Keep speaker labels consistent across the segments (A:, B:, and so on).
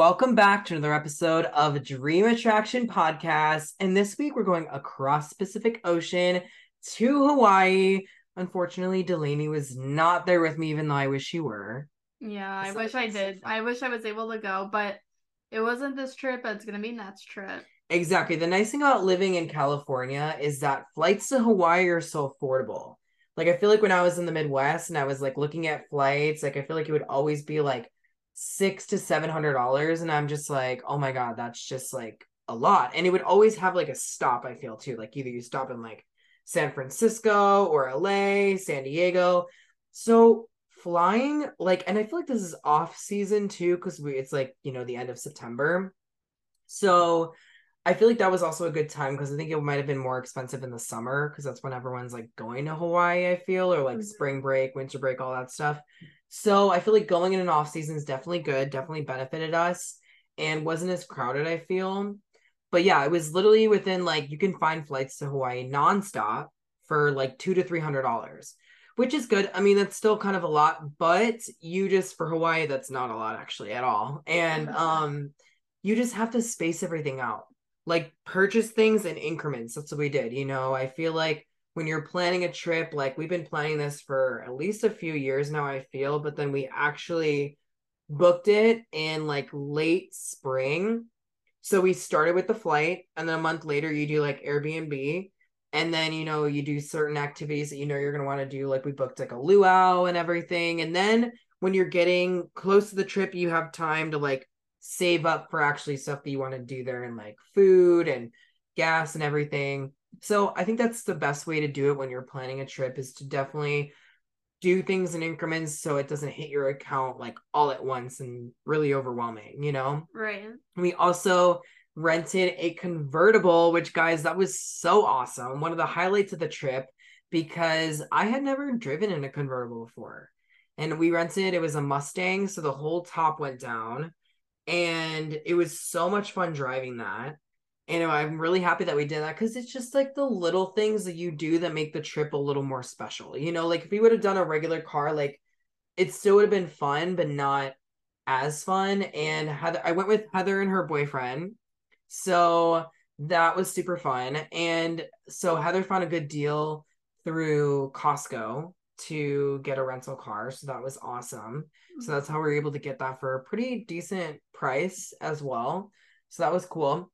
A: Welcome back to another episode of Dream Attraction Podcast. And this week we're going across Pacific Ocean to Hawaii. Unfortunately, Delaney was not there with me, even though I wish she were.
B: Yeah, I wish I did. I wish I was able to go, but it wasn't this trip. It's gonna be next trip.
A: Exactly. The nice thing about living in California is that flights to Hawaii are so affordable. Like I feel like when I was in the Midwest and I was like looking at flights, like I feel like it would always be like six to seven hundred dollars, and I'm just like, oh my god, that's just like a lot. And it would always have like a stop. I feel too, like either you stop in like San Francisco or LA, San Diego. So flying like, and I feel like this is off season too because we it's like you know the end of September. So I feel like that was also a good time because I think it might have been more expensive in the summer because that's when everyone's like going to Hawaii, I feel, or like
B: Mhm.
A: spring break, winter break, all that stuff. So I feel like going in an off season is definitely good, definitely benefited us and wasn't as crowded, I feel. But yeah, it was literally within like you can find flights to Hawaii nonstop for like two to three hundred dollars, which is good. I mean, that's still kind of a lot, but you just for Hawaii, that's not a lot actually at all. And um you just have to space everything out like purchase things in increments. That's what we did. You know, I feel like when you're planning a trip, like we've been planning this for at least a few years now, I feel, but then we actually booked it in like late spring. So we started with the flight, and then a month later, you do like Airbnb. And then, you know, you do certain activities that you know you're going to want to do. Like we booked like a luau and everything. And then when you're getting close to the trip, you have time to like save up for actually stuff that you want to do there and like food and gas and everything. So I think that's the best way to do it when you're planning a trip is to definitely do things in increments so it doesn't hit your account like all at once and really overwhelming, you know?
B: Right.
A: We also rented a convertible, which guys, that was so awesome. One of the highlights of the trip because I had never driven in a convertible before. And we rented, it was a Mustang, so the whole top went down. And it was so much fun driving that. And I'm really happy that we did that because it's just like the little things that you do that make the trip a little more special. You know, like if we would have done a regular car, like it still would have been fun, but not as fun. And Heather, I went with Heather and her boyfriend. So that was super fun. And so Heather found a good deal through Costco to get a rental car. So that was awesome. So that's how we were able to get that for a pretty decent price as well. So that was cool.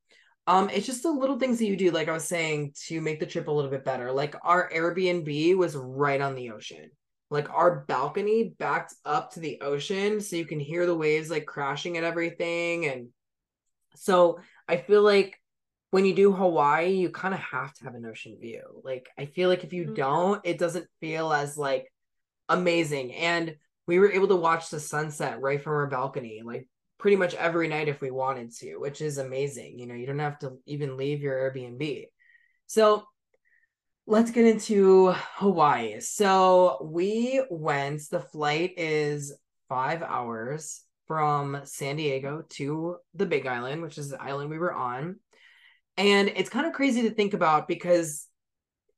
A: Um, it's just the little things that you do, like I was saying, to make the trip a little bit better. Like our Airbnb was right on the ocean. Like our balcony backed up to the ocean, so you can hear the waves like crashing and everything. And so I feel like when you do Hawaii, you kind of have to have an ocean view. Like I feel like if you
B: Mhm.
A: don't, it doesn't feel as like amazing. And we were able to watch the sunset right from our balcony, like pretty much every night if we wanted to, which is amazing. You know, you don't have to even leave your Airbnb. So let's get into Hawaii. So we went, the flight is five hours from San Diego to the Big Island, which is the island we were on. And it's kind of crazy to think about because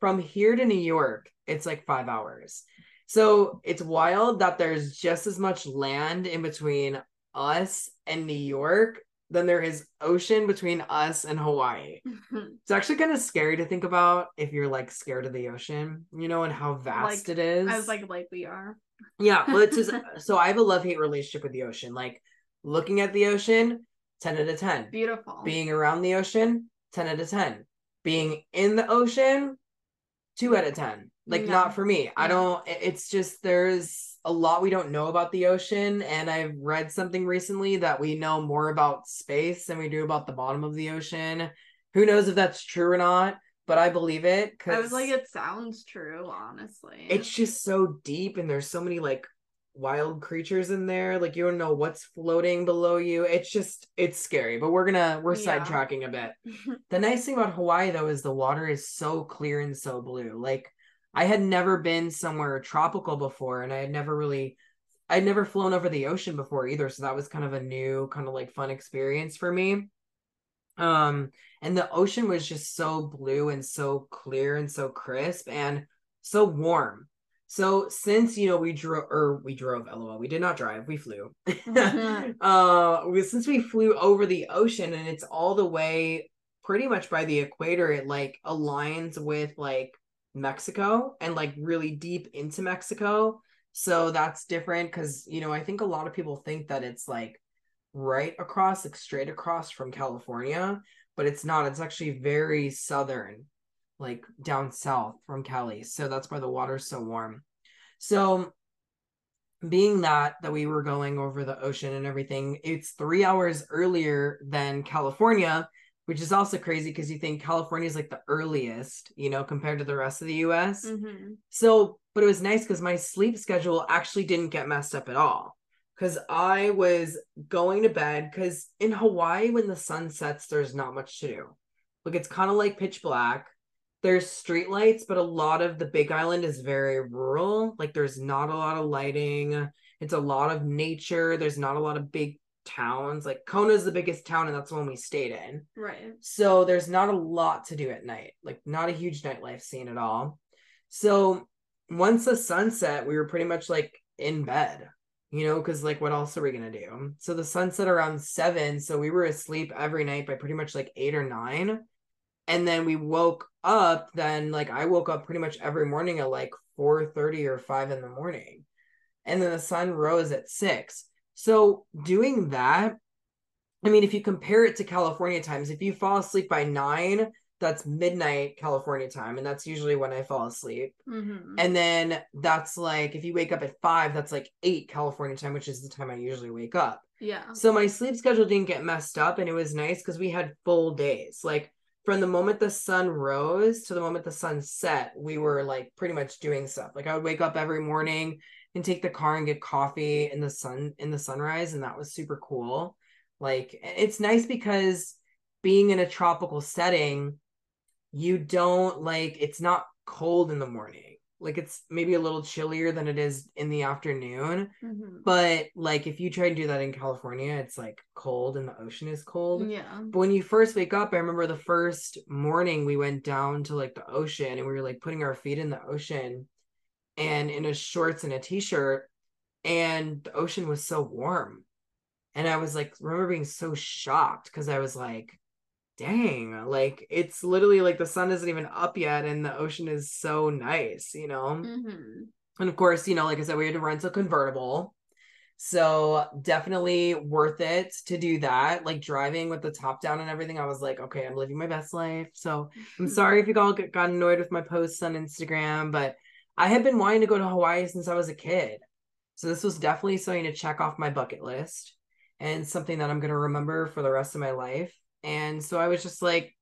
A: from here to New York, it's like five hours. So it's wild that there's just as much land in between us and New York than there is ocean between us and Hawaii. It's actually kind of scary to think about if you're like scared of the ocean, you know, and how vast
B: Like,
A: it is.
B: I was like, like we are.
A: yeah, well, it's just so I have a love hate relationship with the ocean. Like looking at the ocean, 10 out of 10.
B: Beautiful.
A: Being around the ocean, 10 out of 10. Being in the ocean, 2 out of 10. Like
B: No.
A: not for me. I don't it's just there's a lot we don't know about the ocean and I've read something recently that we know more about space than we do about the bottom of the ocean. Who knows if that's true or not, but I believe it cuz
B: I was like, it sounds true, honestly.
A: it's just so deep and there's so many like wild creatures in there like you don't know what's floating below you. It's just it's scary but we're gonna we're
B: Yeah.
A: sidetracking a bit. The nice thing about hawaii though is the water is so clear and so blue. Like i had never been somewhere tropical before and i had never really i'd never flown over the ocean before either so that was kind of a new kind of like fun experience for me. Um and the ocean was just so blue and so clear and so crisp and so warm So since you know we drove or we drove lol we did not drive we flew.
B: Mhm.
A: uh we, since we flew over the ocean and it's all the way pretty much by the equator it like aligns with like Mexico and like really deep into Mexico. So that's different because you know I think a lot of people think that it's like right across like straight across from California but it's not. It's actually very southern like down south from Cali. So that's why the water's so warm. So being that that we were going over the ocean and everything, it's 3 hours earlier than California, which is also crazy because you think California is like the earliest, you know, compared to the rest of the US.
B: Mhm.
A: So, but it was nice because my sleep schedule actually didn't get messed up at all. Because I was going to bed, because in Hawaii, when the sun sets, there's not much to do. Like it's kind of like pitch black. There's streetlights, but a lot of the big island is very rural. Like there's not a lot of lighting. It's a lot of nature. There's not a lot of big towns. Like Kona's the biggest town, and that's the one we stayed in.
B: Right.
A: So there's not a lot to do at night, like not a huge nightlife scene at all. So once the sun set, we were pretty much like in bed, you know, because like what else are we gonna do? So the sun set around seven, so we were asleep every night by pretty much like eight or nine. And then we woke up, then like I woke up pretty much every morning at like 4 30 or 5 in the morning. And then the sun rose at six. So doing that I mean, if you compare it to California times, if you fall asleep by nine, that's midnight California time, and that's usually when I fall asleep.
B: Mhm.
A: And then that's like if you wake up at five, that's like eight California time, which is the time I usually wake up.
B: yeah.
A: So my sleep schedule didn't get messed up, and it was nice because we had full days. Like from the moment the sun rose to the moment the sun set, we were like pretty much doing stuff. Like I would wake up every morning and take the car and get coffee in the sun in the sunrise, and that was super cool. Like it's nice because being in a tropical setting, you don't like it's not cold in the morning. Like it's maybe a little chillier than it is in the afternoon.
B: Mhm.
A: But like if you try and do that in California, it's like cold and the ocean is cold.
B: Yeah.
A: But when you first wake up, I remember the first morning we went down to like the ocean and we were like putting our feet in the ocean and in a shorts and a t-shirt and the ocean was so warm. And I was like remember being so shocked because I was like dang, like it's literally like the sun isn't even up yet and the ocean is so nice, you know?
B: Mhm.
A: And of course, you know, like I said, we had to rent a convertible. So definitely worth it to do that. Like driving with the top down and everything. I was like, okay, I'm living my best life. So I'm sorry if you all got annoyed with my posts on Instagram, but I had been wanting to go to Hawaii since I was a kid. So this was definitely something to check off my bucket list and something that I'm going to remember for the rest of my life. And so I was just like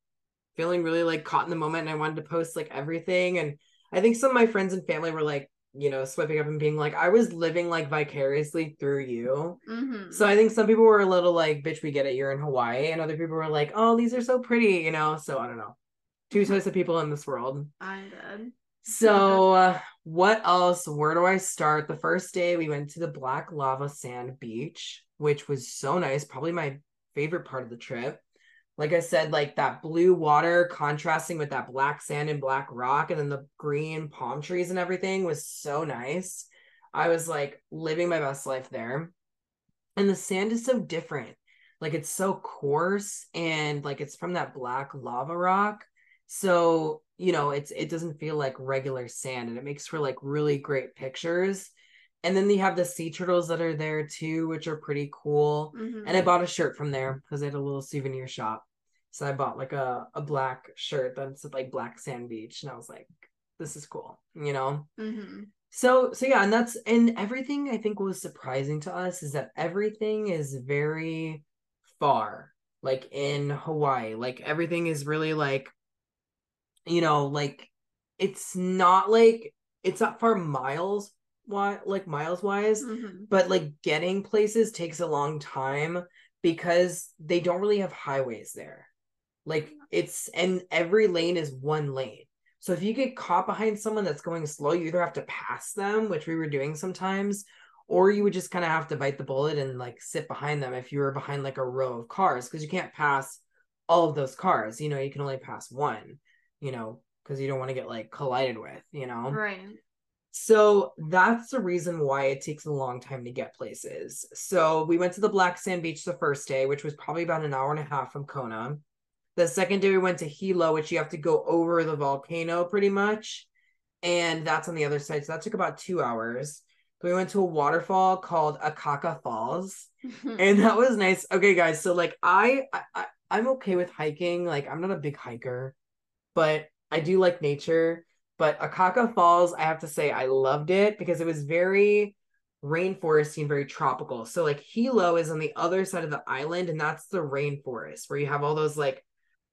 A: feeling really like caught in the moment and I wanted to post like everything. And I think some of my friends and family were like, you know, swiping up and being like, I was living like vicariously through you.
B: Mhm.
A: So I think some people were a little like, bitch, we get it, you're in Hawaii. And other people were like, oh, these are so pretty, you know? So I don't know. Two types of people in this world.
B: I'm dead.
A: So, uh, what else? Where do I start? The first day we went to the Black Lava Sand Beach, which was so nice. Probably my favorite part of the trip. Like I said, like that blue water contrasting with that black sand and black rock, and then the green palm trees and everything was so nice. I was like living my best life there. And the sand is so different. Like it's so coarse and like it's from that black lava rock. So, you know, it's it doesn't feel like regular sand and it makes for like really great pictures. And then they have the sea turtles that are there too, which are pretty cool.
B: Mhm.
A: And I bought a shirt from there because they had a little souvenir shop. So I bought like a, a black shirt that's like black sand beach. And I was like, this is cool, you know?
B: Mhm.
A: So so yeah, and that's and everything I think was surprising to us is that everything is very far, like in Hawaii. Like everything is really like, you know, like it's not like it's not far miles like miles wise,
B: Mhm.
A: but like getting places takes a long time because they don't really have highways there. Like it's and every lane is one lane. So if you get caught behind someone that's going slow, you either have to pass them, which we were doing sometimes, or you would just kind of have to bite the bullet and like sit behind them if you were behind like a row of cars because you can't pass all of those cars. You know, you can only pass one, you know, because you don't want to get like collided with, you know.
B: Right.
A: So that's the reason why it takes a long time to get places. So we went to the Black Sand Beach the first day, which was probably about an hour and a half from Kona. The second day we went to Hilo, which you have to go over the volcano pretty much. And that's on the other side. So that took about two hours. We went to a waterfall called Akaka Falls. and that was nice. Okay, guys. So like I, I I'm okay with hiking. Like I'm not a big hiker, but I do like nature. But Akaka Falls, I have to say, I loved it because it was very rainforesty and very tropical. So like Hilo is on the other side of the island, and that's the rainforest where you have all those like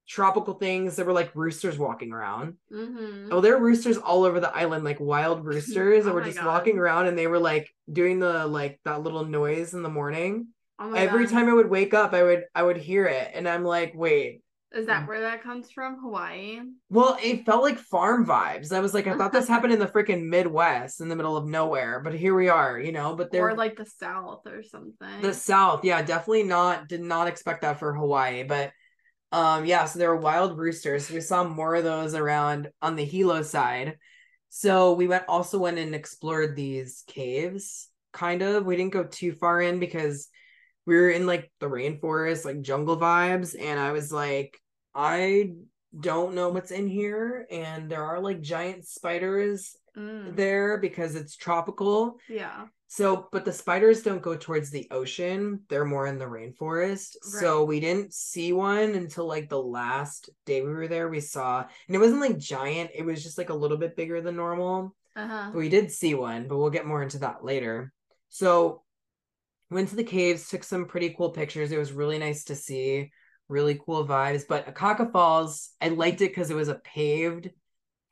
A: tropical things. There were like roosters walking around.
B: Mm-hmm.
A: Oh, there were roosters all over the island, like wild roosters,
B: Oh
A: that were just
B: God.
A: walking around, and they were like doing the like that little noise in the morning.
B: Oh
A: Every
B: God.
A: time I would wake up, I would I would hear it, and I'm like, wait.
B: Is that where that comes from? Hawaii?
A: Well, it felt like farm vibes. I was like, I thought this happened in the freaking Midwest, in the middle of nowhere, but here we are, you know. But they're
B: Or like the South or something.
A: the South, yeah, definitely not. Did not expect that for Hawaii, but um, yeah. So there were wild roosters. We saw more of those around on the Hilo side. So we went also went and explored these caves. Kind of. We didn't go too far in because we were in like the rainforest, like jungle vibes, and I was like, I don't know what's in here, and there are like giant spiders
B: Mm,
A: there because it's tropical.
B: yeah.
A: So, but the spiders don't go towards the ocean. They're more in the rainforest. So we didn't see one until like the last day we were there. We saw, and it wasn't like giant. It was just like a little bit bigger than normal.
B: Uh-huh.
A: We did see one, but we'll get more into that later. So went to the caves, took some pretty cool pictures. It was really nice to see, really cool vibes. But Akaka Falls, I liked it because it was a paved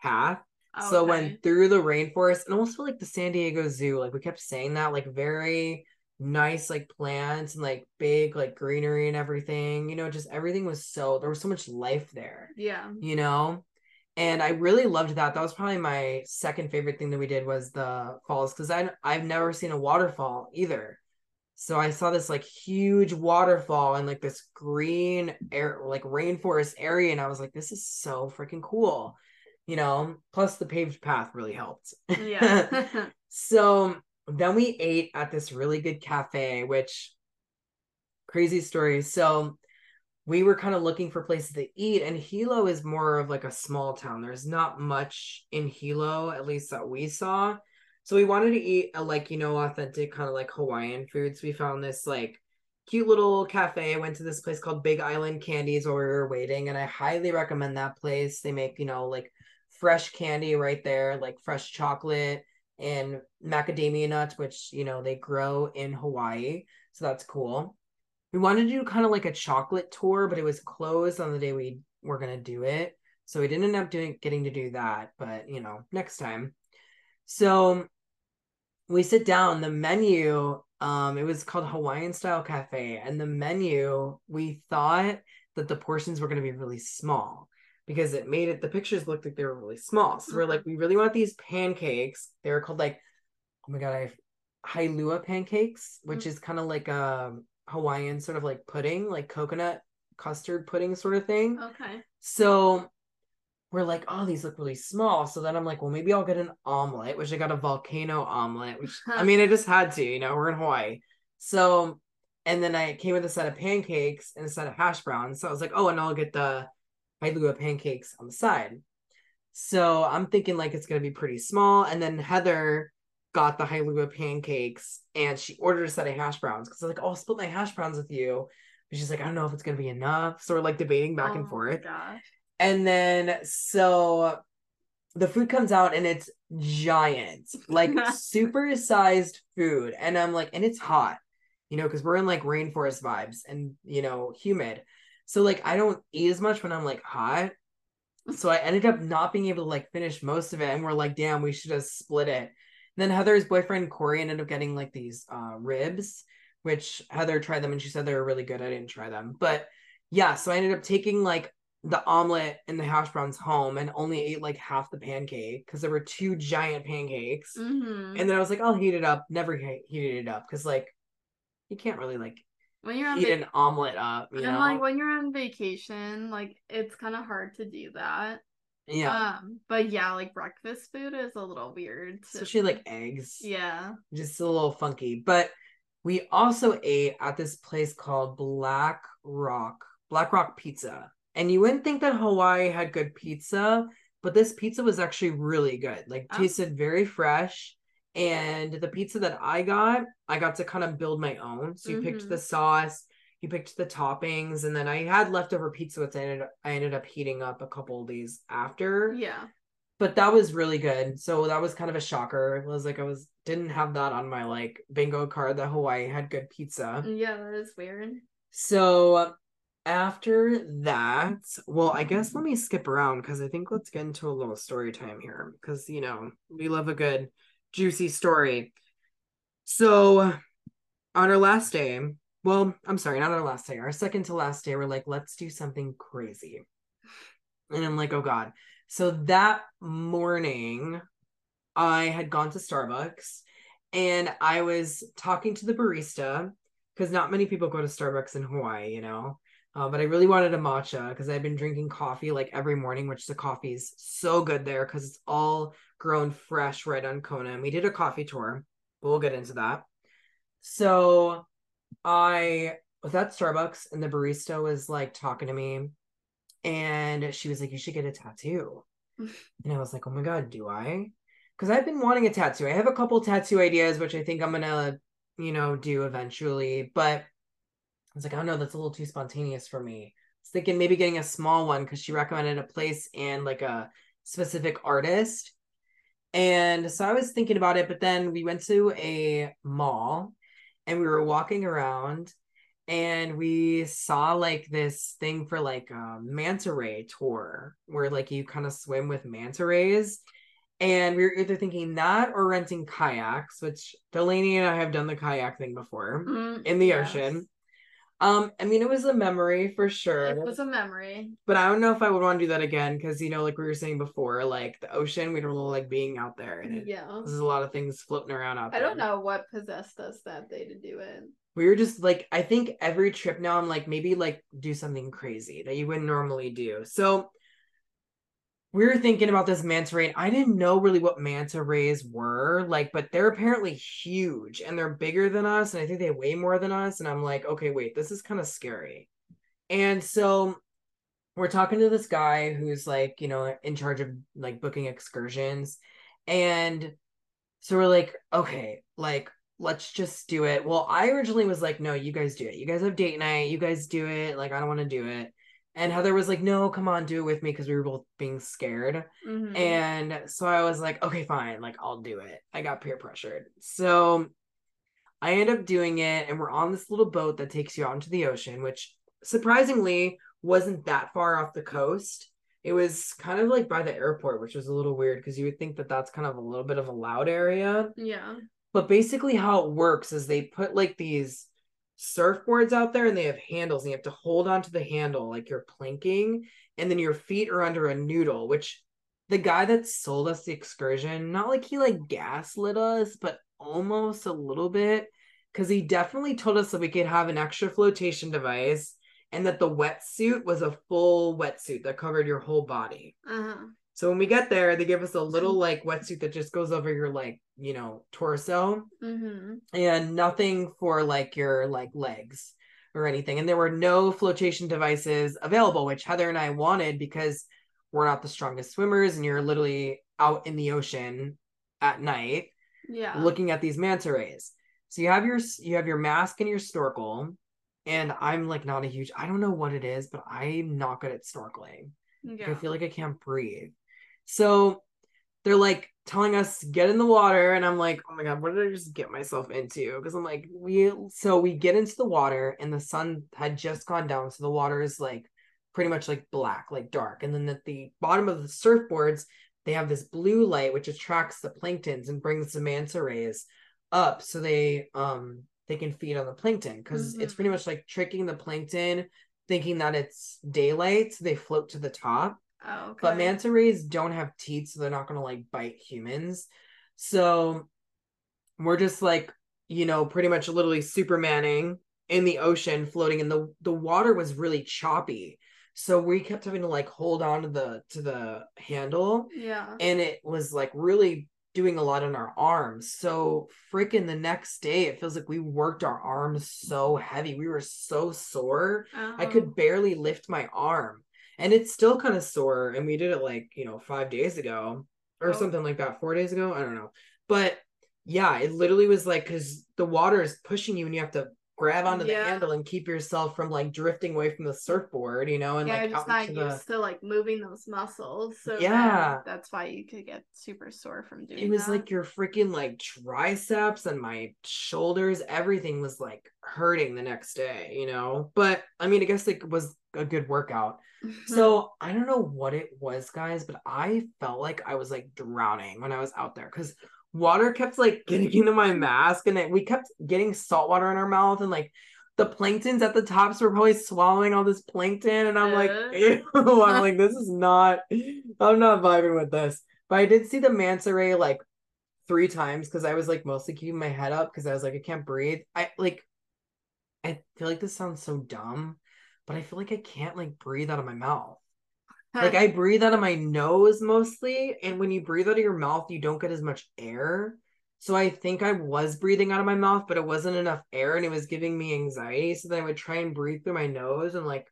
A: path. So went through the rainforest and almost felt like the San Diego Zoo. Like we kept saying that, like very nice, like plants and like big, like greenery and everything. You know, just everything was so there was so much life there.
B: Yeah.
A: You know, and I really loved that. That was probably my second favorite thing that we did was the falls because I I've never seen a waterfall either. So I saw this like huge waterfall and like this green air like rainforest area, and I was like, this is so freaking cool you know? Plus the paved path really helped.
B: Yeah.
A: so then we ate at this really good cafe which crazy story. So we were kind of looking for places to eat and hilo is more of like a small town. There's not much in hilo at least that we saw so we wanted to eat a like you know authentic kind of like hawaiian foods we found this like cute little cafe. I went to this place called Big Island Candies while we were waiting, and I highly recommend that place. They make, you know, like fresh candy right there, like fresh chocolate and macadamia nuts, which, you know, they grow in Hawaii. So that's cool. We wanted to do kind of like a chocolate tour, but it was closed on the day we were going to do it. So we didn't end up doing getting to do that, but you know, next time. So we sit down, the menu um, it was called Hawaiian Style Cafe, and the menu we thought that the portions were going to be really small because it made it. The pictures looked like they were really small, so we're like, we really want these pancakes. They were called like, oh my god, I have Hailua pancakes, which is kind of like a Hawaiian sort of like pudding, like coconut custard pudding sort of thing.
B: okay.
A: So we're like, oh, these look really small. So then I'm like, well, maybe I'll get an omelet, which I got a volcano omelet, which I mean, I just had to, you know, we're in Hawaii. So, and then I came with a set of pancakes and a set of hash browns. So I was like, oh, and I'll get the Kailua pancakes on the side. So I'm thinking like it's going to be pretty small. And then Heather got the Hailua pancakes and she ordered a set of hash browns because I was like, oh, I'll split my hash browns with you. But she's like, I don't know if it's going to be enough. So we're like debating back
B: oh
A: and forth.
B: gosh.
A: And then so the food comes out and it's giant, like super sized food. And I'm like, and it's hot, you know, because we're in like rainforest vibes and, you know, humid. So like I don't eat as much when I'm like hot. So I ended up not being able to like finish most of it. And we're like, damn, we should have split it. And then Heather's boyfriend Corey ended up getting like these uh ribs, which Heather tried them and she said they were really good. I didn't try them. But yeah, so I ended up taking like the omelet and the hash browns home and only ate like half the pancake because there were two giant pancakes.
B: hmm
A: And then I was like, I'll heat it up. Never he- heated it up because like you can't really like
B: when you're on
A: heat
B: vac-
A: an omelet up, you
B: and
A: know.
B: like when you're on vacation, like it's kind of hard to do that.
A: Yeah.
B: Um, but yeah, like breakfast food is a little weird. so-
A: Especially like eggs.
B: yeah.
A: Just a little funky. But we also ate at this place called Black Rock, Black Rock Pizza. And you wouldn't think that Hawaii had good pizza, but this pizza was actually really good. Like
B: Oh.
A: tasted very fresh. And the pizza that I got, I got to kind of build my own. So you picked
B: Mhm.
A: the sauce, you picked the toppings, and then I had leftover pizza, which I ended I ended up heating up a couple of days after
B: Yeah.
A: but that was really good. So that was kind of a shocker. It was like I was didn't have that on my like bingo card that Hawaii had good pizza.
B: Yeah, that is weird.
A: So after that, well, I guess let mm-hmm. me skip around because I think let's get into a little story time here because you know we love a good juicy story. So on our last day, well, I'm sorry, not our last day, our second to last day, we're like, let's do something crazy. And I'm like, oh God. So that morning, I had gone to Starbucks and I was talking to the barista because not many people go to Starbucks in Hawaii, you know. Uh, but I really wanted a matcha because I've been drinking coffee like every morning, which the coffee is so good there because it's all grown fresh right on Kona. And we did a coffee tour, but we'll get into that. So I was at Starbucks and the barista was like talking to me and she was like, You should get a tattoo. and I was like, Oh my God, do I? Because I've been wanting a tattoo. I have a couple tattoo ideas, which I think I'm gonna, you know, do eventually. But was like, oh don't that's a little too spontaneous for me. I was thinking maybe getting a small one because she recommended a place and like a specific artist. And so I was thinking about it, but then we went to a mall and we were walking around and we saw like this thing for like a manta ray tour where like you kind of swim with manta rays. And we were either thinking that or renting kayaks, which Delaney and I have done the kayak thing before
B: Mm,
A: in the
B: yes.
A: ocean. Um, I mean, it was a memory for sure.
B: It was a memory.
A: but I don't know if I would want to do that again because you know, like we were saying before, like the ocean, we don't really like being out there, and it,
B: Yeah.
A: there's a lot of things floating around out
B: I
A: there.
B: I don't know what possessed us that day to do it.
A: We were just like, I think every trip now, I'm like, maybe like do something crazy that you wouldn't normally do. So we were thinking about this manta ray. I didn't know really what manta rays were like, but they're apparently huge and they're bigger than us, and I think they weigh more than us. And I'm like, okay, wait, this is kind of scary. And so we're talking to this guy who's like, you know, in charge of like booking excursions. And so we're like, okay, like, let's just do it. Well, I originally was like, no, you guys do it. You guys have date night. You guys do it. Like, I don't want to do it. And Heather was like, no, come on, do it with me because we were both being scared.
B: Mhm.
A: And so I was like, okay, fine, like I'll do it. I got peer pressured. So I end up doing it, and we're on this little boat that takes you out into the ocean, which surprisingly wasn't that far off the coast. It was kind of like by the airport, which was a little weird because you would think that that's kind of a little bit of a loud area.
B: yeah.
A: But basically, how it works is they put like these surfboards out there and they have handles, and you have to hold onto the handle like you're planking, and then your feet are under a noodle, which the guy that sold us the excursion, not like he like gaslit us, but almost a little bit, because he definitely told us that we could have an extra flotation device and that the wetsuit was a full wetsuit that covered your whole body.
B: Uh-huh.
A: So when we get there, they give us a little like wetsuit that just goes over your like, you know, torso
B: Mm-hmm.
A: and nothing for like your like legs or anything. And there were no flotation devices available, which Heather and I wanted because we're not the strongest swimmers and you're literally out in the ocean at night
B: Yeah.
A: looking at these manta rays. So you have your you have your mask and your snorkel. And I'm like not a huge I don't know what it is, but I'm not good at snorkeling. Like,
B: yeah.
A: I feel like I can't breathe. So they're like telling us get in the water, and I'm like, oh my god, what did I just get myself into? Because I'm like, we so we get into the water, and the sun had just gone down, so the water is like pretty much like black, like dark. And then at the bottom of the surfboards, they have this blue light which attracts the planktons and brings the manta rays up, so they um they can feed on the plankton because it's
B: Mhm.
A: pretty much like tricking the plankton thinking that it's daylight so they float to the top
B: Oh, okay.
A: but manta rays don't have teeth so they're not going to like bite humans so we're just like you know pretty much literally supermaning in the ocean floating and the the water was really choppy So we kept having to like hold on to the to the handle
B: Yeah.
A: and it was like really doing a lot on our arms. So freaking the next day it feels like we worked our arms so heavy. We were so sore. I
B: Uh-huh.
A: could barely lift my arm. And it's still kind of sore and we did it like, you know, 5 days ago or
B: Oh.
A: something like that, 4 days ago, I don't know. But yeah, it literally was like cuz the water is pushing you and you have to grab onto the handle and keep yourself from like drifting away from the surfboard, you know, and
B: yeah,
A: like
B: just not
A: into the
B: used to like moving those muscles. So
A: Yeah.
B: that's why you could get super sore from doing
A: it was
B: that.
A: like your freaking like triceps and my shoulders everything was like hurting the next day you know but i mean i guess it was a good workout mm-hmm. so i don't know what it was guys but i felt like i was like drowning when i was out there because water kept like getting into my mask and it, we kept getting salt water in our mouth and like the planktons at the tops were probably swallowing all this plankton and i'm like ew i'm like this is not i'm not vibing with this but i did see the manta ray like three times because I was like mostly keeping my head up because I was like, I can't breathe. I like, I feel like this sounds so dumb, but I feel like I can't like breathe out of my mouth. Like I breathe out of my nose mostly, and when you breathe out of your mouth, you don't get as much air. So I think I was breathing out of my mouth, but it wasn't enough air and it was giving me anxiety. So then I would try and breathe through my nose and like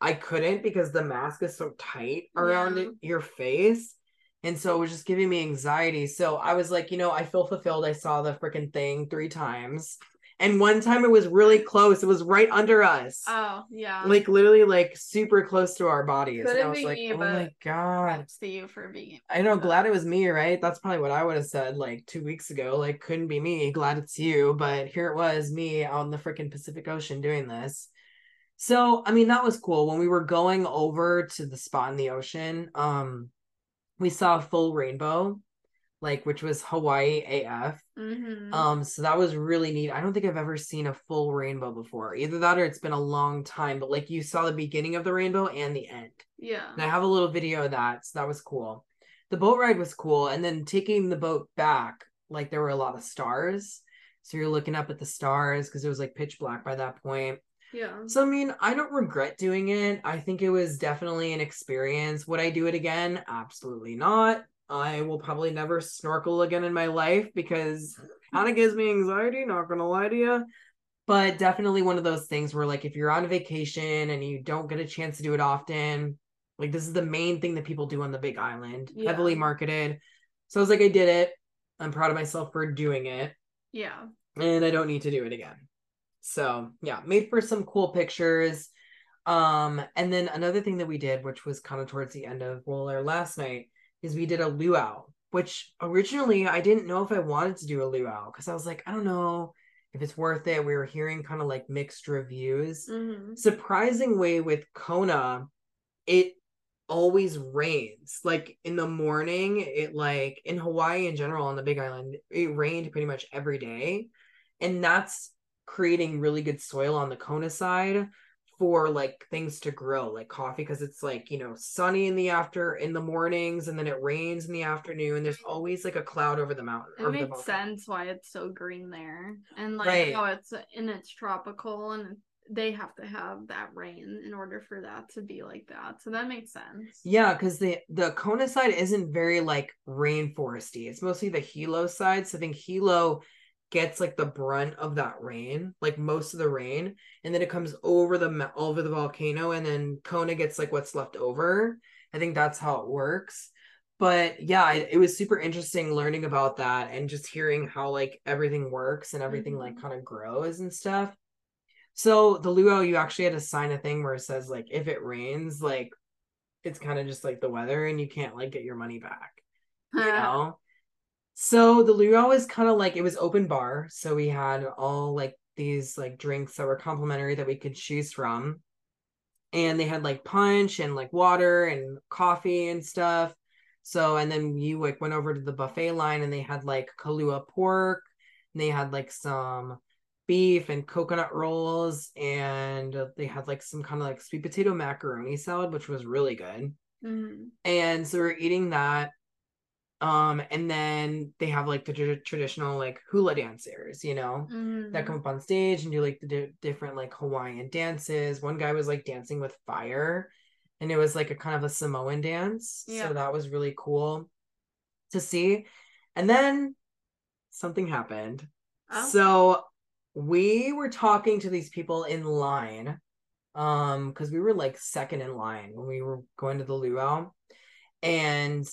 A: I couldn't because the mask is so tight around
B: Yeah.
A: your face. And so it was just giving me anxiety. So I was like, you know, I feel fulfilled. I saw the freaking thing three times. And one time it was really close. It was right under us.
B: oh yeah.
A: like literally like super close to our bodies. And I was like,
B: me,
A: oh my God.
B: to you for being
A: I know, glad it was me, right? That's probably what I would have said like two weeks ago. Like, couldn't be me. Glad it's you. But here it was, me out in the freaking Pacific Ocean doing this. So, I mean, that was cool. When we were going over to the spot in the ocean, um, we saw a full rainbow, like which was Hawaii AF.
B: Mhm.
A: Um, so that was really neat. I don't think I've ever seen a full rainbow before. Either that or it's been a long time, but like you saw the beginning of the rainbow and the end.
B: yeah.
A: And I have a little video of that. So that was cool. The boat ride was cool. And then taking the boat back, like there were a lot of stars. So you're looking up at the stars because it was like pitch black by that point.
B: Yeah.
A: So I mean, I don't regret doing it. I think it was definitely an experience. Would I do it again? Absolutely not. I will probably never snorkel again in my life because kind of gives me anxiety, not gonna lie to you. But definitely one of those things where like if you're on vacation and you don't get a chance to do it often, like this is the main thing that people do on the big island,
B: Yeah.
A: heavily marketed. So I was like, I did it. I'm proud of myself for doing it
B: Yeah.
A: and I don't need to do it again. So yeah, made for some cool pictures. Um, and then another thing that we did, which was kind of towards the end of well, our last night, is we did a luau, which originally I didn't know if I wanted to do a luau because I was like, I don't know if it's worth it. We were hearing kind of like mixed reviews.
B: hmm
A: Surprisingly, with Kona, it always rains. Like in the morning, it like in Hawaii in general on the Big Island, it rained pretty much every day, and that's creating really good soil on the Kona side for like things to grow like coffee because it's like you know sunny in the after in the mornings and then it rains in the afternoon there's always like a cloud over the mountain
B: It makes sense why it's so green there, and like
A: Right.
B: how it's and it's tropical, and they have to have that rain in order for that to be like that. So that makes sense.
A: Yeah, because the the Kona side isn't very like rainforesty. It's mostly the Hilo side. So I think Hilo gets like the brunt of that rain, like most of the rain, and then it comes over the over the volcano, and then Kona gets like what's left over. I think that's how it works. But yeah, it, it was super interesting learning about that and just hearing how like everything works and everything like
B: Mhm.
A: kind of grows and stuff. So the luau, you actually had to sign a thing where it says like if it rains, like it's kind of just like the weather and you can't like get your money back you know so the luau was kind of like it was open bar so we had all like these like drinks that were complimentary that we could choose from. And they had like punch and like water and coffee and stuff. So and then you like went over to the buffet line and they had like kalua pork and they had like some beef and coconut rolls and they had like some kind of like sweet potato macaroni salad which was really good.
B: Mhm.
A: and so we're eating that um and then they have like the tr- traditional like hula dancers you know
B: Mhm.
A: that come up on stage and do like the di- different like hawaiian dances one guy was like dancing with fire and it was like a kind of a Samoan dance.
B: Yeah.
A: So that was really cool to see. And then something happened.
B: Oh.
A: So we were talking to these people in line um because we were like second in line when we were going to the luau and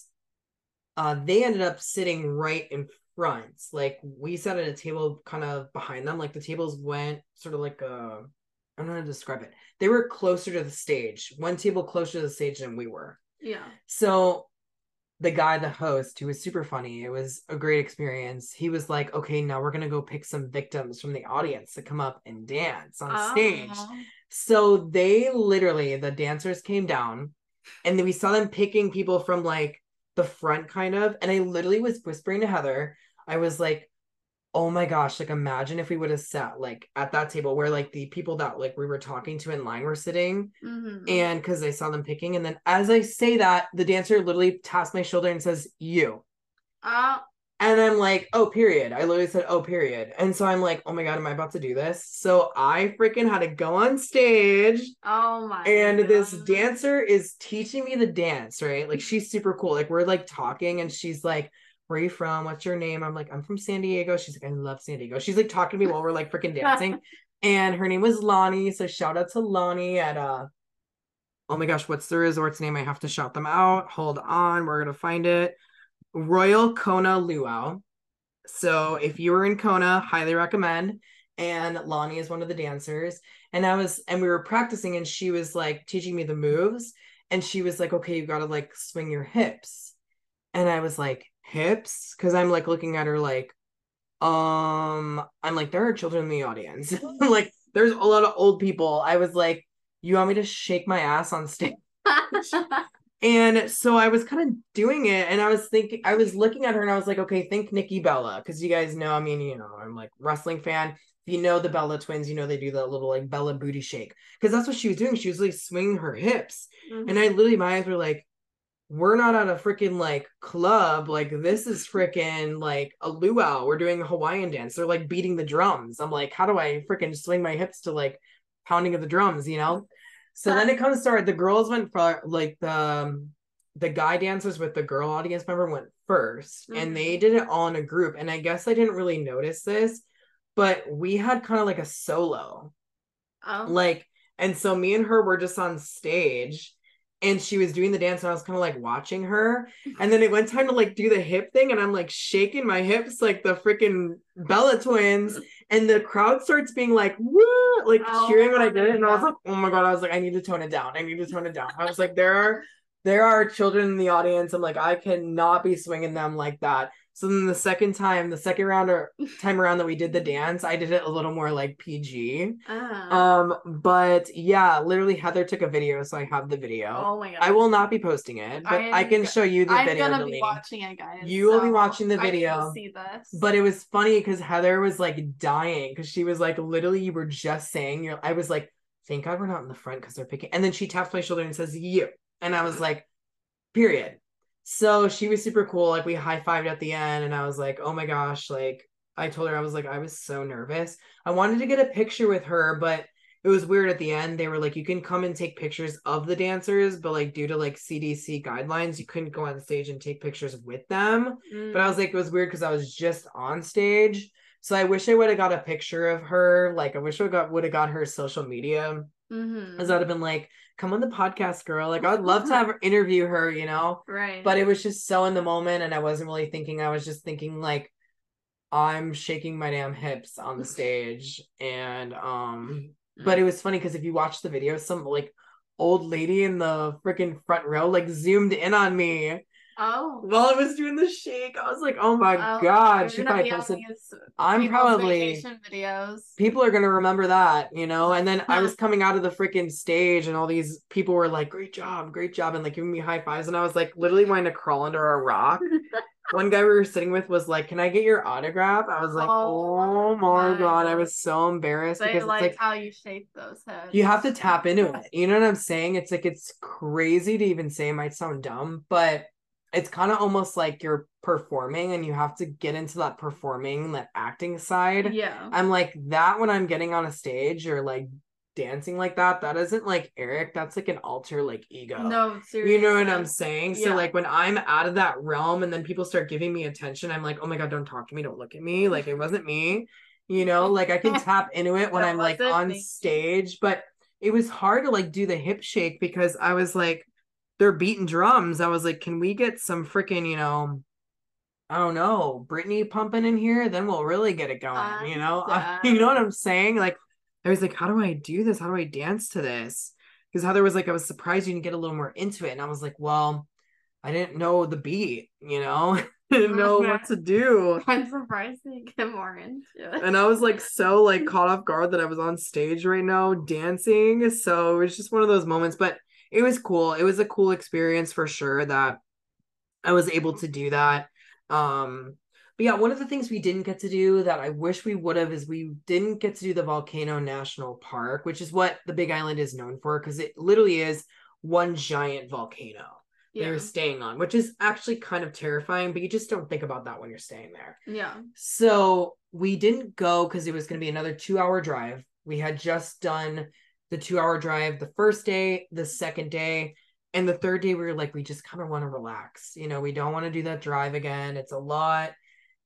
A: uh they ended up sitting right in front like we sat at a table kind of behind them like the tables went sort of like a i don't know how to describe it they were closer to the stage one table closer to the stage than we were
B: yeah.
A: so the guy, the host, who was super funny, it was a great experience. He was like, okay, now we're gonna go pick some victims from the audience to come up and dance on stage. So they literally, the dancers came down and then we saw them picking people from like the front kind of. And I literally was whispering to Heather, I was like, oh my gosh, like imagine if we would have sat like at that table where like the people that like we were talking to in line were sitting
B: Mhm.
A: and because I saw them picking. And then as I say that, the dancer literally taps my shoulder and says, You.
B: Oh,
A: And I'm like, Oh, period. I literally said, Oh, period. And so I'm like, Oh my God, am I about to do this? So I freaking had to go on stage.
B: oh my.
A: And this dancer is teaching me the dance, right? Like she's super cool. Like we're like talking and she's like, Where are you from? What's your name? I'm like, I'm from San Diego. She's like, I love San Diego. She's like talking to me while we're like freaking dancing. and her name was Lonnie. So shout out to Lonnie at uh oh my gosh, what's the resort's name? I have to shout them out. Hold on, we're gonna find it. Royal Kona Luau. So if you were in Kona, highly recommend. And Lonnie is one of the dancers. And I was, and we were practicing, and she was like teaching me the moves. And she was like, okay, you gotta like swing your hips. And I was like, hips? Because I'm like looking at her like, um, I'm like, there are children in the audience. like, there's a lot of old people. I was like, you want me to shake my ass on stage? And so I was kind of doing it, and I was thinking, I was looking at her, and I was like, okay, think Nikki Bella, because you guys know, I mean, you know, I'm like wrestling fan. If you know the Bella twins, you know they do that little like Bella booty shake, because that's what she was doing. She was like swinging her hips,
B: Mhm.
A: and I literally, my eyes were like, we're not at a freaking like club, like this is freaking like a luau. We're doing a Hawaiian dance. They're like beating the drums. I'm like, how do I freaking swing my hips to like pounding of the drums, you know? So then it comes to our, the girls went for like the um, the guy dancers with the girl audience member went 1st and
B: Mhm.
A: they did it all in a group. And I guess I didn't really notice this, but we had kind of like a solo.
B: oh.
A: Like, and so me and her were just on stage and she was doing the dance and I was kind of like watching her. And then it went time to like do the hip thing and I'm like shaking my hips like the freaking Bella twins. And the crowd starts being like, woo, like
B: Oh
A: cheering when I did it. And I was like, oh my God, I was like, I need to tone it down. I need to tone it down. I was like, there are there are children in the audience. I'm like, I cannot be swinging them like that. So then the second time, the second round or time around that we did the dance, I did it a little more like PG.
B: Ah.
A: Um, but yeah, literally Heather took a video, so I have the video.
B: oh my god.
A: I will not be posting it, but I,
B: I'm
A: can show you the video.
B: I'm
A: gonna
B: be watching it, guys.
A: You will be watching the
B: I
A: video,
B: see this.
A: But it was funny because Heather was like dying because she was like, literally, you were just saying, you're, I was like, thank God we're not in the front because they're picking. And then she taps my shoulder and says, you. And I was like, period. So she was super cool. Like we high fived at the end, and I was like, oh my gosh, like I told her I was like, I was so nervous. I wanted to get a picture with her, but it was weird at the end. They were like, you can come and take pictures of the dancers, but like due to like CDC guidelines, you couldn't go on stage and take pictures with them. But I was like, it was weird because I was just on stage. So I wish I would have got a picture of her. Like I wish I got would have got her social media.
B: mm-hmm.
A: Because I'd have been like, come on the podcast, girl. Like I'd love to have her interview her, you know?
B: right.
A: But it was just so in the moment and I wasn't really thinking. I was just thinking like I'm shaking my damn hips on the stage. And um but it was funny because if you watch the video, some like old lady in the freaking front row like zoomed in on me
B: oh.
A: while I was doing the shake. I was like, oh my
B: Oh,
A: god. She probably posted I'm probably
B: videos.
A: people are gonna remember that, you know. And then I was coming out of the freaking stage, and all these people were like, "Great job, great job," and like giving me high fives, and I was like literally wanting to crawl under a rock. One guy we were sitting with was like, "Can I get your autograph?" I was like,
B: Oh
A: "Oh, my
B: my
A: god!" I was so embarrassed
B: They
A: because
B: like,
A: like
B: how you shape those heads.
A: you have to tap into it. You know what I'm saying? It's like it's crazy to even say. It might sound dumb, but it's kind of almost like you're performing, and you have to get into that performing, that acting side.
B: Yeah.
A: I'm like that when I'm getting on a stage or like dancing like that, that isn't like Eric. That's like an alter like ego.
B: No, seriously.
A: You know what I'm saying? So like when I'm out of that realm and then people start giving me attention, I'm like, oh my god, don't talk to me, don't look at me. Like it wasn't me. You know, like I can tap into it when I'm like on
B: me.
A: stage, but it was hard to like do the hip shake because I was like, they're beating drums. I was like, can we get some freaking, you know, I don't know, Britney pumping in here? Then we'll really get it going. You know, you know what I'm saying? Like, I was like, how do I do this? How do I dance to this? Because Heather was like, I was surprised you didn't get a little more into it. And I was like, well, I didn't know the beat, you know, didn't know what to do.
B: I'm surprised they get more into it.
A: And I was like so like caught off guard that I was on stage right now dancing. So it was just one of those moments, but it was cool. It was a cool experience for sure that I was able to do that. Um but yeah, one of the things we didn't get to do that I wish we would have is we didn't get to do the Volcano National Park, which is what the Big Island is known for because it literally is one giant volcano
B: yeah.
A: you're staying on, which is actually kind of terrifying, but you just don't think about that when you're staying there.
B: Yeah.
A: So we didn't go because it was going to be another two hour drive. We had just done the two hour drive the first day, the second day, and the third day we were like, we just kind of want to relax. You know, we don't want to do that drive again. It's a lot.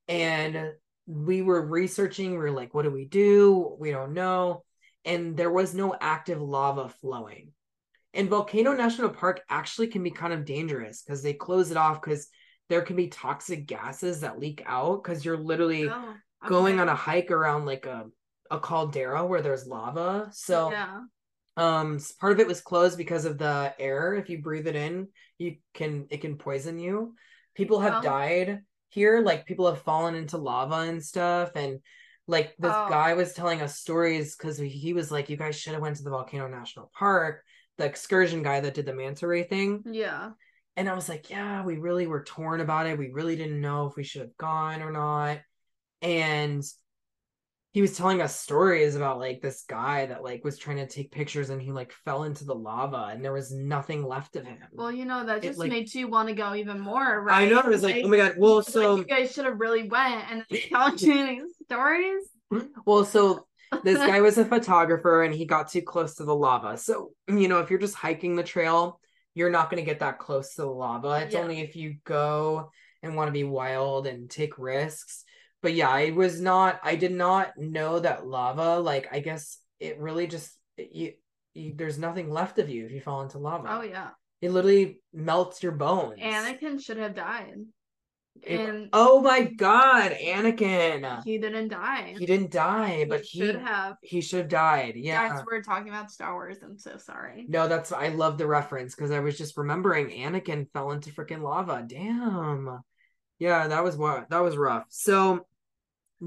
A: And we were researching, we were like, what do we do? We don't know. And there was no active lava flowing. And Volcano National Park actually can be kind of dangerous because they close it off because there can be toxic gases that leak out because you're literally
B: Oh,
A: going on a hike around like a a caldera where there's lava. So
B: yeah.
A: um part of it was closed because of the air. If you breathe it in, you can it can poison you. People have
B: Oh.
A: died here, like people have fallen into lava and stuff and like this
B: Oh.
A: guy was telling us stories because he was like, "You guys should have went to the Volcano National Park." The excursion guy that did the manta ray thing,
B: Yeah.
A: and I was like, yeah, we really were torn about it. We really didn't know if we should have gone or not. And he was telling us stories about like this guy that like was trying to take pictures and he like fell into the lava and there was nothing left of him.
B: Well, you know, that
A: It,
B: just
A: like-
B: makes you want to go even more, right?
A: I know. It was like, oh my god. Well,
B: like,
A: so
B: you guys should have really went and telling you these stories.
A: well, so this guy was a photographer and he got too close to the lava. So, you know, if you're just hiking the trail, you're not going to get that close to the lava. It's
B: Yeah.
A: only if you go and want to be wild and take risks. But yeah, I was not, I did not know that lava, like, I guess it really just, you, you there's nothing left of you if you fall into lava.
B: Oh yeah.
A: It literally melts your bones.
B: Anakin should have died.
A: It-
B: and
A: oh my God, Anakin.
B: he didn't die.
A: He didn't die, but
B: he
A: he
B: should have.
A: he should have died. Yeah.
B: Guys, we're talking about Star Wars. I'm so sorry.
A: No, that's I love the reference because I was just remembering Anakin fell into freaking lava. Damn. Yeah, that was what that was rough. So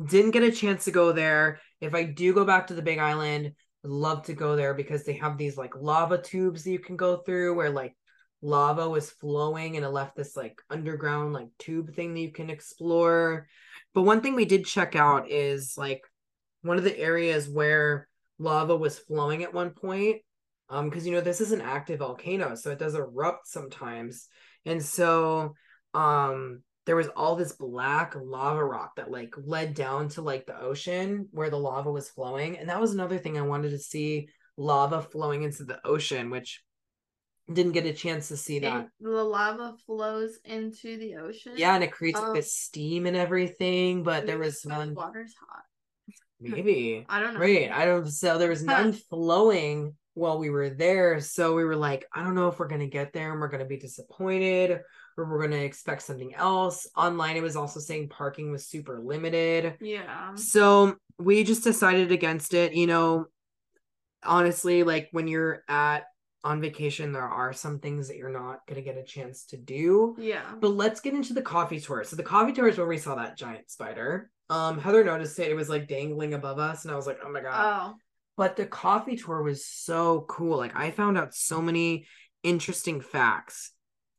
A: didn't get a chance to go there. If I do go back to the Big Island, I'd love to go there because they have these like lava tubes that you can go through where like lava was flowing and it left this like underground like tube thing that you can explore. But one thing we did check out is like one of the areas where lava was flowing at one point um because you know this is an active volcano so it does erupt sometimes and so um there was all this black lava rock that like led down to like the ocean where the lava was flowing and that was another thing i wanted to see lava flowing into the ocean which didn't get a chance to see that
B: It- the lava flows into the ocean.
A: yeah and it creates like
B: Oh.
A: this steam and everything but there was
B: The
A: none
B: water's hot.
A: maybe
B: I don't know.
A: Right. I don't so there was none flowing while we were there. So we were like, I don't know if we're gonna get there and we're gonna be disappointed or we're gonna expect something else. Online it was also saying parking was super limited.
B: Yeah.
A: So we just decided against it. You know, honestly, like when you're at on vacation, there are some things that you're not gonna get a chance to do.
B: Yeah.
A: But let's get into the coffee tour. So the coffee tour is where we saw that giant spider. Um, Heather noticed it. It was like dangling above us, and I was like, "Oh my god!"
B: Oh.
A: But the coffee tour was so cool. Like I found out so many interesting facts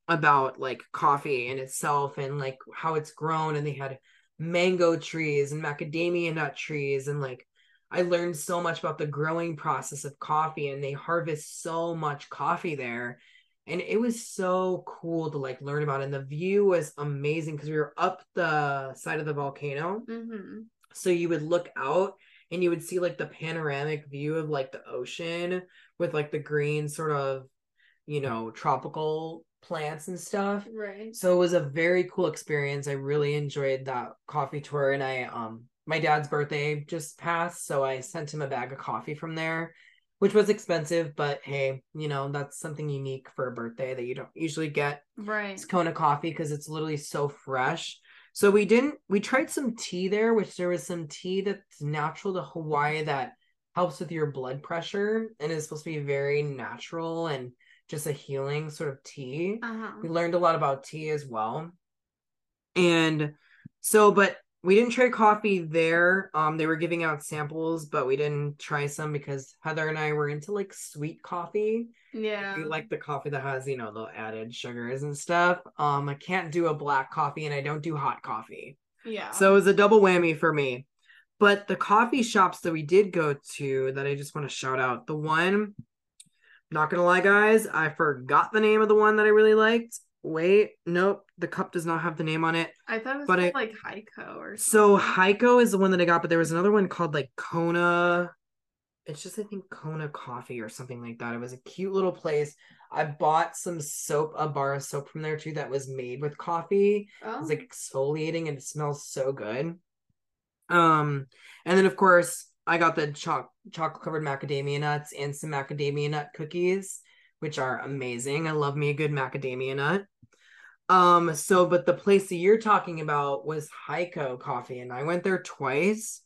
A: about like coffee in itself and like how it's grown. And they had mango trees and macadamia nut trees and like I learned so much about the growing process of coffee and they harvest so much coffee there. And it was so cool to like learn about. And the view was amazing because we were up the side of the volcano.
B: Mm-hmm.
A: So you would look out and you would see like the panoramic view of like the ocean with like the green sort of, you know, tropical plants and stuff.
B: Right.
A: So it was a very cool experience. I really enjoyed that coffee tour and I um my dad's birthday just passed, so I sent him a bag of coffee from there, which was expensive, but hey, you know, that's something unique for a birthday that you don't usually get.
B: Right.
A: It's Kona coffee because it's literally so fresh. So we didn't we tried some tea there, which there was some tea that's natural to Hawaii that helps with your blood pressure and is supposed to be very natural and just a healing sort of tea.
B: Uh-huh.
A: We learned a lot about tea as well. And so, but we didn't try coffee there. Um, they were giving out samples, but we didn't try some because Heather and I were into like sweet coffee.
B: Yeah.
A: We like the coffee that has, you know, the added sugars and stuff. Um, I can't do a black coffee and I don't do hot coffee.
B: yeah.
A: So it was a double whammy for me. But the coffee shops that we did go to that I just want to shout out, the one, not gonna lie, guys, I forgot the name of the one that I really liked. Wait, nope, the cup does not have the name on it.
B: I thought it was
A: but
B: called,
A: I-
B: like Heiko or
A: So. Heiko is the one that I got, but there was another one called like Kona. It's just I think Kona Coffee or something like that. It was a cute little place. I bought some soap, a bar of soap from there too that was made with coffee.
B: oh.
A: It's like exfoliating and it smells so good. Um, and then of course I got the choc chocolate covered macadamia nuts and some macadamia nut cookies, which are amazing. I love me a good macadamia nut. Um, so but the place that you're talking about was Heiko Coffee, and I went there twice,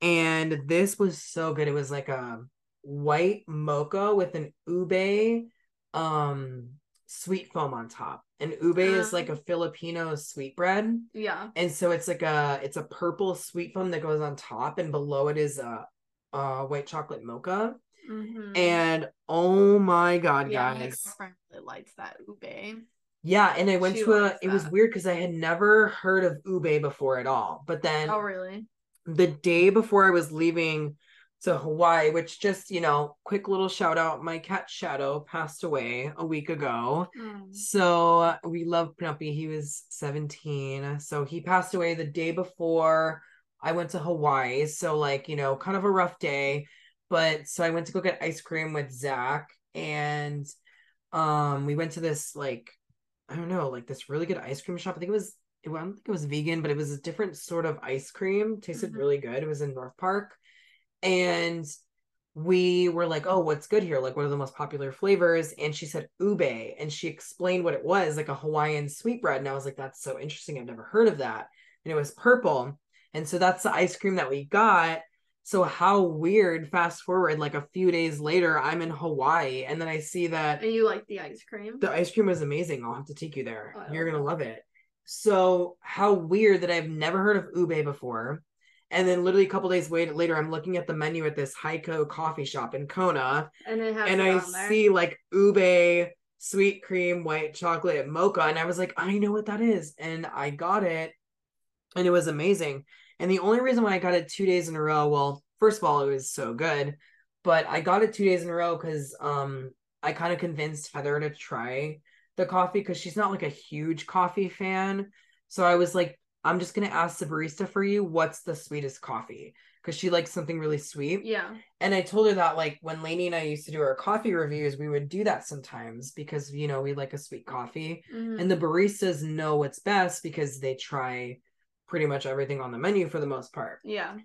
A: and this was so good. It was like a white mocha with an ube um sweet foam on top. And ube is like a Filipino sweetbread.
B: yeah.
A: And so it's like a it's a purple sweet foam that goes on top, and below it is a, a white chocolate mocha.
B: Mm-hmm.
A: And oh my god,
B: yeah, my
A: guys.
B: girlfriend really likes that ube.
A: Yeah, and I went
B: She
A: to a it was weird because I had never heard of ube before at all. But then
B: Oh really?
A: the day before I was leaving to Hawaii, which just, you know, quick little shout out, my cat Shadow passed away a week ago.
B: Mm.
A: So we love Penelope. He was 17. So he passed away the day before I went to Hawaii. So, like, you know, kind of a rough day. But so I went to go get ice cream with Zach and um we went to this like I don't know, like this really good ice cream shop. I think it was it, I don't think it was vegan, but it was a different sort of ice cream. Tasted
B: Mhm.
A: really good. It was in North Park. And we were like, oh, what's good here? Like, what are the most popular flavors? And she said ube, and she explained what it was, like a Hawaiian sweetbread. And I was like, that's so interesting. I've never heard of that. And it was purple. And so that's the ice cream that we got. So how weird, fast forward, like a few days later, I'm in Hawaii, and then I see that
B: And you like the ice cream?
A: the ice cream was amazing. I'll have to take you there.
B: Oh,
A: You're gonna love it. So how weird that I've never heard of ube before. And then literally a couple days later, I'm looking at the menu at this Heiko coffee shop in Kona,
B: and
A: and I see like ube, sweet cream, white chocolate, mocha, and I was like, I know what that is, and I got it, and it was amazing. And the only reason why I got it two days in a row, well, first of all, it was so good, but I got it two days in a row because um I kind of convinced Heather to try the coffee because she's not like a huge coffee fan. So I was like, I'm just gonna ask the barista for you what's the sweetest coffee because she likes something really sweet.
B: Yeah.
A: And I told her that like when Lainey and I used to do our coffee reviews, we would do that sometimes because you know we like a sweet coffee.
B: Mhm.
A: And the baristas know what's best because they try pretty much everything on the menu for the most part.
B: yeah.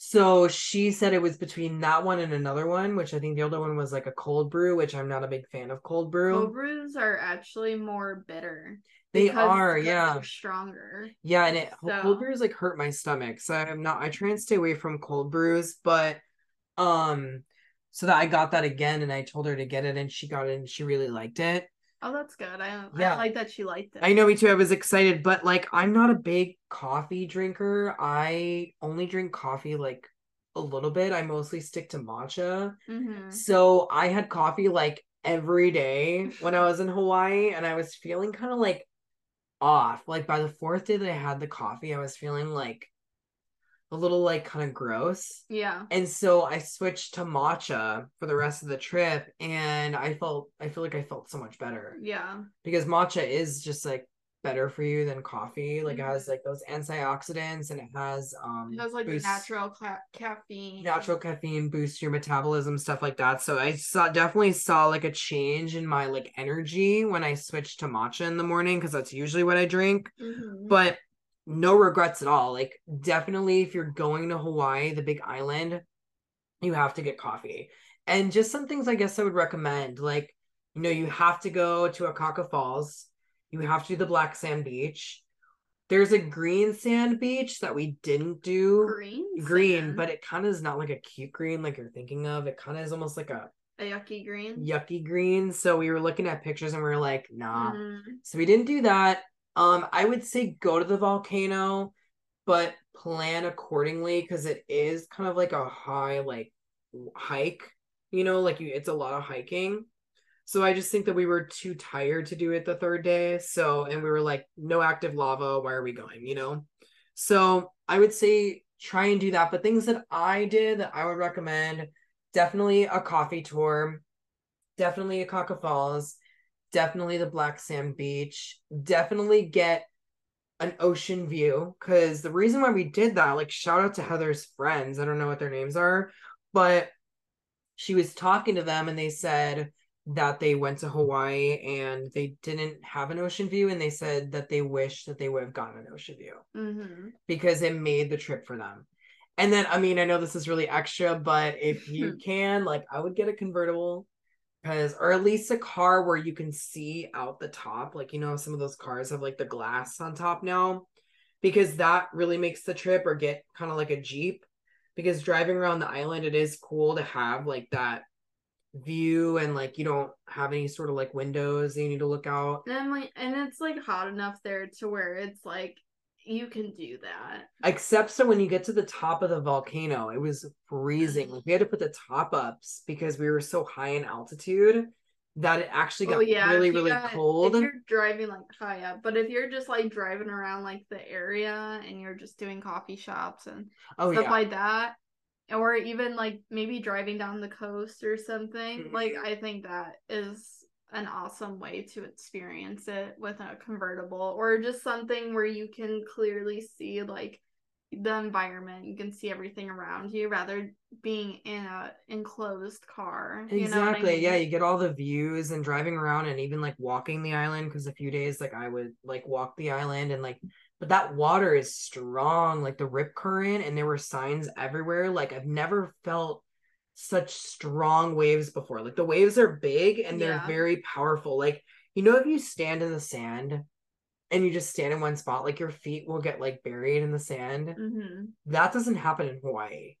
A: So she said it was between that one and another one, which I think the other one was like a cold brew, which I'm not a big fan of cold brew.
B: Cold brews are actually more bitter.
A: They are, yeah.
B: stronger.
A: Yeah, and it
B: So-
A: cold brews like hurt my stomach. So I'm not I try and stay away from cold brews, but um so that I got that again and I told her to get it and she got it and she really liked it.
B: Oh, that's good. I,
A: Yeah.
B: I like that she liked it.
A: I know me too. I was excited, but like I'm not a big coffee drinker. I only drink coffee like a little bit. I mostly stick to matcha.
B: hmm
A: So I had coffee like every day when I was in Hawaii and I was feeling kind of like off. Like by the fourth day that I had the coffee, I was feeling like a little like kind of gross.
B: Yeah.
A: And so I switched to matcha for the rest of the trip and I felt I feel like I felt so much better
B: Yeah.
A: because matcha is just like better for you than coffee. Like it has like those antioxidants and it has um
B: It has like
A: boosts-
B: natural ca- caffeine.
A: natural caffeine boosts your metabolism stuff like that so i saw definitely saw like a change in my like energy when i switched to matcha in the morning because that's usually what i drink
B: Mhm.
A: but no regrets at all like definitely if you're going to hawaii the big island you have to get coffee and just some things i guess i would recommend like you know you have to go to akaka falls you have to do the black sand beach there's a green sand beach that we didn't do
B: green.
A: green,
B: sand.
A: but it kind of is not like a cute green like you're thinking of. It kind of is almost like a
B: a yucky green.
A: yucky green. So we were looking at pictures and we were like, nah.
B: Mhm.
A: So we didn't do that. Um, I would say go to the volcano, but plan accordingly because it is kind of like a high like hike. You know, like you, it's a lot of hiking. So I just think that we were too tired to do it the third day. So and we were like, no active lava. Why are we going? You know. So I would say try and do that. But things that I did that I would recommend definitely a coffee tour, definitely a Akaka Falls, definitely the Black Sand Beach, definitely get an ocean view. Because the reason why we did that, like, shout out to Heather's friends. I don't know what their names are, but she was talking to them and they said that they went to Hawaii and they didn't have an ocean view and they said that they wish that they would have gotten an ocean view
B: Mhm.
A: because it made the trip for them. And then, I mean, I know this is really extra, but if you can, like, I would get a convertible because, or at least a car where you can see out the top. Like, you know, some of those cars have like the glass on top now because that really makes the trip, or get kind of like a Jeep because driving around the island, it is cool to have like that view and like you don't have any sort of like windows you need to look out.
B: And like, and it's like hot enough there to where it's like you can do that.
A: except so when you get to the top of the volcano it was freezing like we had to put the top ups because we were so high in altitude that it actually got
B: Oh, yeah,
A: really really
B: got-
A: cold
B: If you're driving like high up, but if you're just like driving around like the area and you're just doing coffee shops and
A: oh
B: stuff
A: yeah
B: like that, or even like maybe driving down the coast or something, like
A: Mhm.
B: I think that is an awesome way to experience it with a convertible or just something where you can clearly see like the environment you can see everything around you rather being in a enclosed car you know I
A: exactly yeah you get all the views and driving around and even like walking the island because a few days like i would like walk the island and like but that water is strong like the rip current and there were signs everywhere like i've never felt such strong waves before like the waves are big and they're
B: Yeah.
A: very powerful like you know if you stand in the sand and you just stand in one spot like your feet will get like buried in the sand
B: hmm
A: that doesn't happen in Hawaii.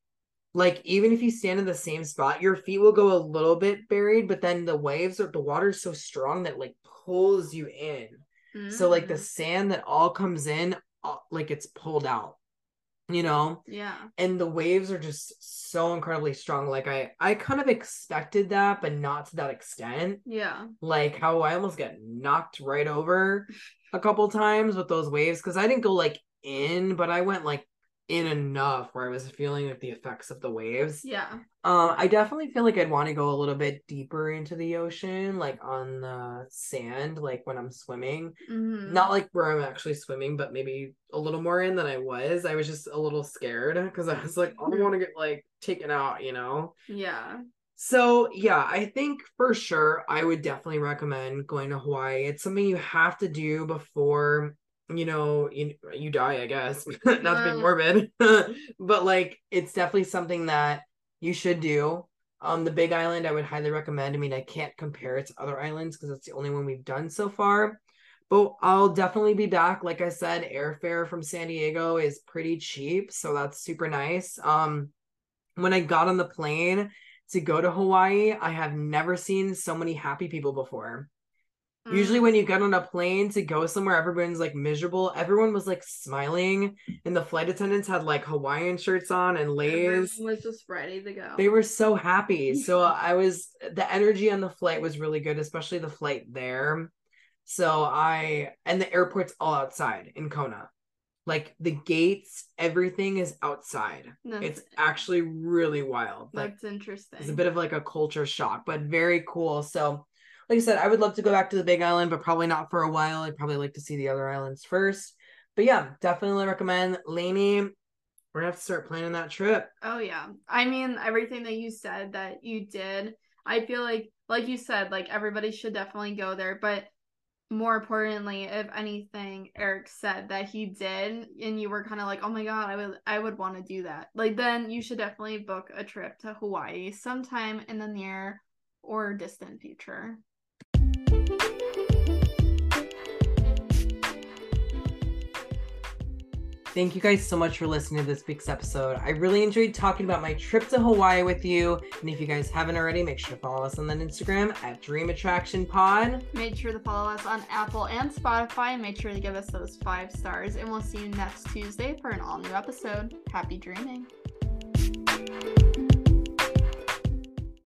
A: Like even if you stand in the same spot, your feet will go a little bit buried, but then the waves or the water is so strong that like pulls you in. So like the
B: Mm.
A: sand that all comes in, like it's pulled out, you know.
B: yeah
A: And the waves are just so incredibly strong. Like I, I kind of expected that, but not to that extent.
B: yeah
A: Like how I almost got knocked right over a couple times with those waves because I didn't go like in, but I went like in enough where I was feeling like the effects of the waves.
B: yeah
A: Um, I definitely feel like I'd want to go a little bit deeper into the ocean, like on the sand, like when I'm swimming.
B: hmm
A: Not like where I'm actually swimming, but maybe a little more in than I was. I was just a little scared because I was like, I don't want to get like taken out, you know?
B: yeah
A: So yeah, I think for sure I would definitely recommend going to Hawaii. It's something you have to do before you know you, you die, I guess. Not to be morbid, but like it's definitely something that you should do. Um, the Big Island I would highly recommend. I mean, I can't compare it to other islands because it's the only one we've done so far. But I'll definitely be back. Like I said, airfare from San Diego is pretty cheap, so that's super nice. Um, when I got on the plane to go to Hawaii, I have never seen so many happy people before. Usually,
B: Mm.
A: when you get on a plane to go somewhere, everyone's like miserable. Everyone was like smiling, and the flight attendants had like Hawaiian shirts on and
B: layers.
A: Everyone
B: was just ready to go
A: They were so happy. So I was, the energy on the flight was really good, especially the flight there. So I, and the airport's all outside in Kona. Like the gates, everything is outside.
B: that's,
A: It's actually really wild. Like
B: that's interesting
A: it's a bit of like a culture shock, but very cool. So like I said, I would love to go back to the Big Island, but probably not for a while. I'd probably like to see the other islands first. But yeah, definitely recommend Lainey. We're gonna have to start planning that trip.
B: Oh yeah. I mean, everything that you said that you did, I feel like like you said, like everybody should definitely go there, but more importantly, if anything Eric said that he did and you were kind of like, "Oh my god, I would I would want to do that." Like then you should definitely book a trip to Hawaii sometime in the near or distant future.
A: Thank you guys so much for listening to this week's episode. I really enjoyed talking about my trip to Hawaii with you. And if you guys haven't already, make sure to follow us on that Instagram at Dream Attraction Pod.
B: Make sure to follow us on Apple and Spotify and make sure to give us those five stars. And we'll see you next Tuesday for an all new episode. Happy dreaming.